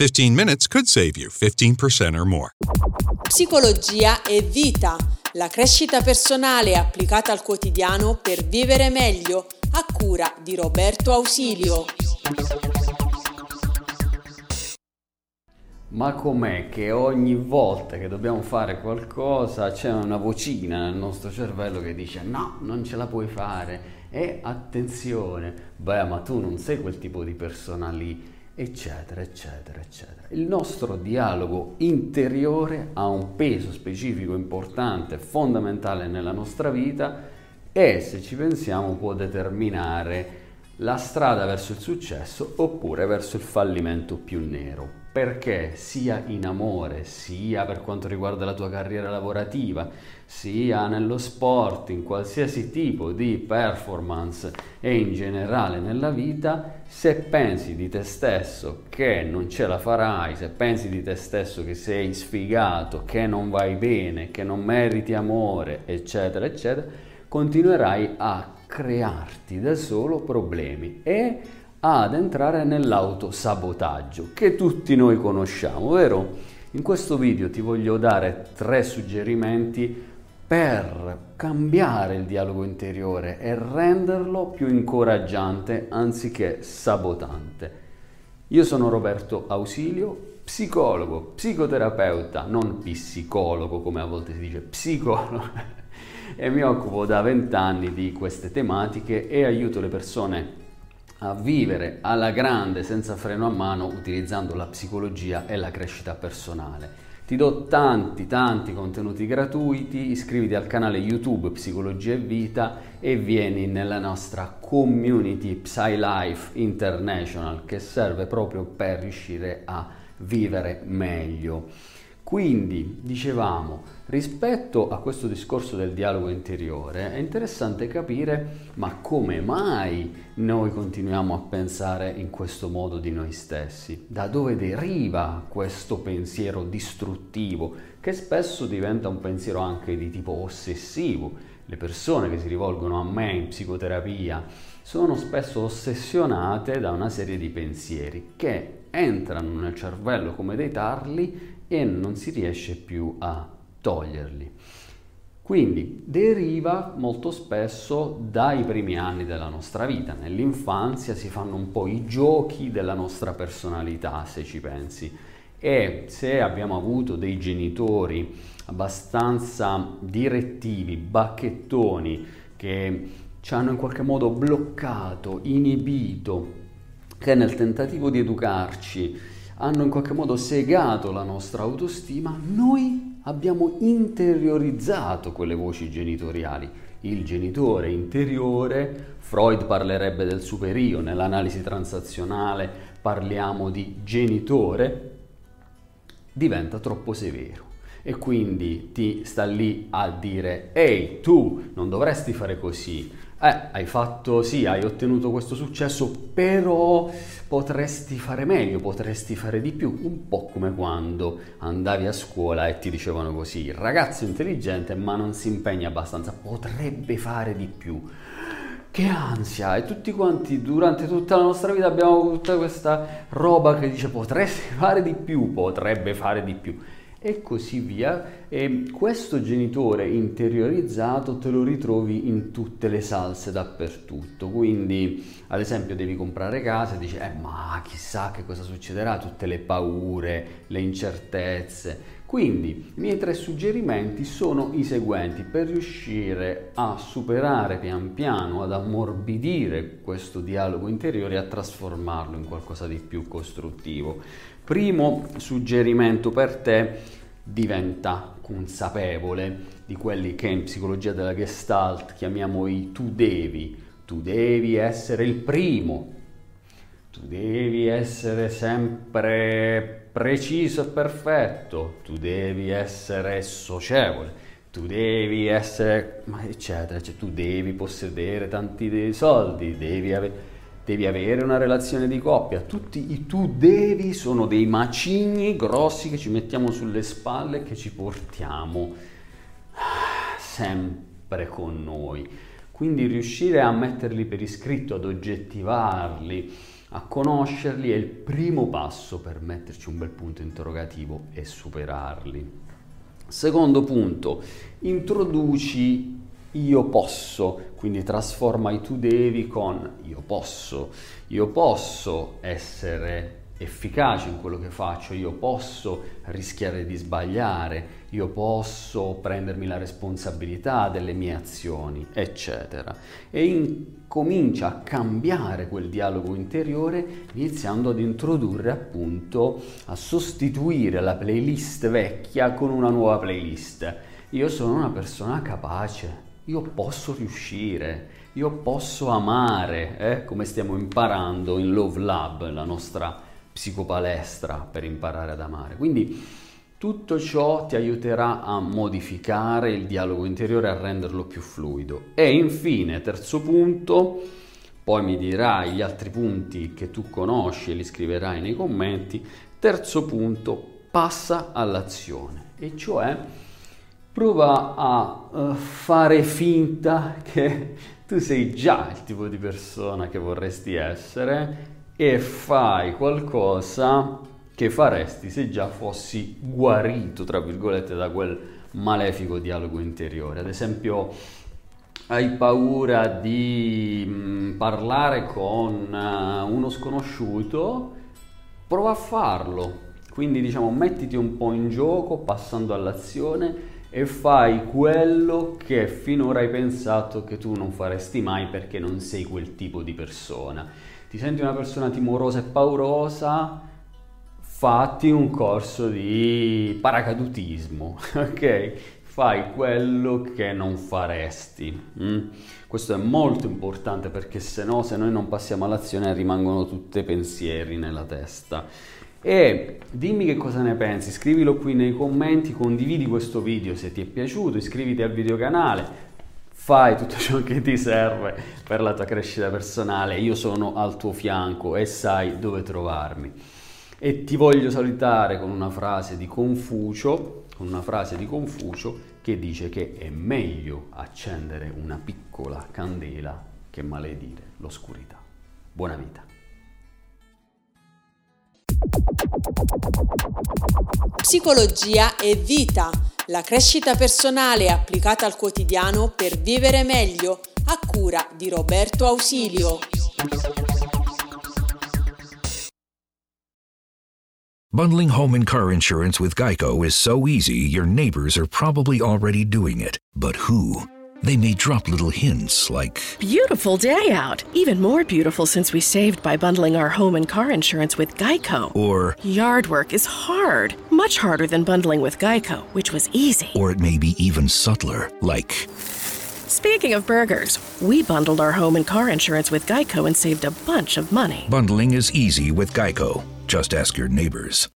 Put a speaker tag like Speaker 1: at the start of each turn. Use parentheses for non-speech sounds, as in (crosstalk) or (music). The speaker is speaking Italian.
Speaker 1: 15 minutes could save you 15% or more.
Speaker 2: Psicologia e vita, la crescita personale applicata al quotidiano per vivere meglio, a cura di Roberto Ausilio.
Speaker 3: Ma com'è che ogni volta che dobbiamo fare qualcosa c'è una vocina nel nostro cervello che dice no, non ce la puoi fare e attenzione, beh ma tu non sei quel tipo di persona lì, eccetera, eccetera, eccetera. Il nostro dialogo interiore ha un peso specifico importante, fondamentale nella nostra vita e se ci pensiamo può determinare la strada verso il successo oppure verso il fallimento più nero perché sia in amore, sia per quanto riguarda la tua carriera lavorativa, sia nello sport, in qualsiasi tipo di performance e in generale nella vita, se pensi di te stesso che non ce la farai, se pensi di te stesso che sei sfigato, che non vai bene, che non meriti amore, eccetera, eccetera, continuerai a crearti da solo problemi e ad entrare nell'autosabotaggio che tutti noi conosciamo, vero? In questo video ti voglio dare tre suggerimenti per cambiare il dialogo interiore e renderlo più incoraggiante anziché sabotante. Io sono Roberto Ausilio, psicologo, psicoterapeuta, non psicologo come a volte si dice, psicologo, (laughs) e mi occupo da vent'anni di queste tematiche e aiuto le persone a vivere alla grande senza freno a mano utilizzando la psicologia e la crescita personale. Ti do tanti tanti contenuti gratuiti, iscriviti al canale YouTube Psicologia e Vita e vieni nella nostra community PsyLife International che serve proprio per riuscire a vivere meglio. Quindi, dicevamo, rispetto a questo discorso del dialogo interiore, è interessante capire ma come mai noi continuiamo a pensare in questo modo di noi stessi? Da dove deriva questo pensiero distruttivo, che spesso diventa un pensiero anche di tipo ossessivo? Le persone che si rivolgono a me in psicoterapia sono spesso ossessionate da una serie di pensieri che entrano nel cervello come dei tarli e non si riesce più a toglierli. Quindi deriva molto spesso dai primi anni della nostra vita. Nell'infanzia si fanno un po' i giochi della nostra personalità, se ci pensi. E se abbiamo avuto dei genitori abbastanza direttivi, bacchettoni, che ci hanno in qualche modo bloccato, inibito, che nel tentativo di educarci hanno in qualche modo segato la nostra autostima, noi abbiamo interiorizzato quelle voci genitoriali. Il genitore interiore, Freud parlerebbe del superio, nell'analisi transazionale parliamo di genitore, diventa troppo severo e quindi ti sta lì a dire ehi tu non dovresti fare così eh, hai fatto, sì, hai ottenuto questo successo, però potresti fare meglio, potresti fare di più, un po' come quando andavi a scuola e ti dicevano così, ragazzo intelligente ma non si impegna abbastanza, potrebbe fare di più. Che ansia! E tutti quanti durante tutta la nostra vita abbiamo tutta questa roba che dice potresti fare di più, potrebbe fare di più e così via. E questo genitore interiorizzato te lo ritrovi in tutte le salse dappertutto. Quindi, ad esempio, devi comprare casa e dici: Eh, ma chissà che cosa succederà, tutte le paure, le incertezze. Quindi, i miei tre suggerimenti sono i seguenti per riuscire a superare pian piano, ad ammorbidire questo dialogo interiore e a trasformarlo in qualcosa di più costruttivo. Primo suggerimento per te, diventa consapevole di quelli che in psicologia della Gestalt chiamiamo i tu devi. Tu devi essere il primo, tu devi essere sempre preciso e perfetto, tu devi essere socievole, tu devi essere, ma eccetera, cioè, tu devi possedere tanti soldi, devi avere devi avere una relazione di coppia, tutti i tu devi sono dei macigni grossi che ci mettiamo sulle spalle e che ci portiamo sempre con noi. Quindi riuscire a metterli per iscritto, ad oggettivarli, a conoscerli è il primo passo per metterci un bel punto interrogativo e superarli. Secondo punto, introduci io posso, quindi trasforma i tu devi con io posso. Io posso essere efficace in quello che faccio, io posso rischiare di sbagliare, io posso prendermi la responsabilità delle mie azioni, eccetera. E incomincia a cambiare quel dialogo interiore iniziando ad introdurre appunto, a sostituire la playlist vecchia con una nuova playlist. Io sono una persona capace, io posso riuscire, io posso amare, eh? come stiamo imparando in Love Lab, la nostra psicopalestra per imparare ad amare. Quindi tutto ciò ti aiuterà a modificare il dialogo interiore, a renderlo più fluido. E infine, terzo punto, poi mi dirai gli altri punti che tu conosci e li scriverai nei commenti. Terzo punto, passa all'azione, e cioè prova a uh, fare finta che tu sei già il tipo di persona che vorresti essere e fai qualcosa che faresti se già fossi guarito, tra virgolette, da quel malefico dialogo interiore. Ad esempio, hai paura di mh, mm, parlare con uh, uno sconosciuto, prova a farlo. Quindi diciamo mettiti un po' in gioco passando all'azione e fai quello che finora hai pensato che tu non faresti mai perché non sei quel tipo di persona. Ti senti una persona timorosa e paurosa? Fatti un corso di paracadutismo, (laughs) ok? Fai quello che non faresti. Mm? Questo è molto importante perché se no, se noi non passiamo all'azione rimangono tutti pensieri nella testa. E dimmi che cosa ne pensi, scrivilo qui nei commenti, condividi questo video se ti è piaciuto, iscriviti al videocanale, fai tutto ciò che ti serve per la tua crescita personale, io sono al tuo fianco e sai dove trovarmi. E ti voglio salutare con una frase di Confucio, con una frase di Confucio che dice che è meglio accendere una piccola candela che maledire l'oscurità. Buona vita.
Speaker 2: Psicologia e vita, la crescita personale applicata al quotidiano per vivere meglio, a cura di Roberto Ausilio.
Speaker 4: Bundling home and car insurance with Geico is so easy, your neighbors are probably already doing it. But who? They may drop little hints like
Speaker 5: Beautiful day out. Even more beautiful since we saved by bundling our home and car insurance with Geico.
Speaker 4: or
Speaker 5: Yard work is hard, much harder than bundling with Geico, which was easy.
Speaker 4: or it may be even subtler like
Speaker 5: Speaking of burgers, we bundled our home and car insurance with Geico and saved a bunch of money.
Speaker 4: bundling is easy with Geico. Just ask your neighbors.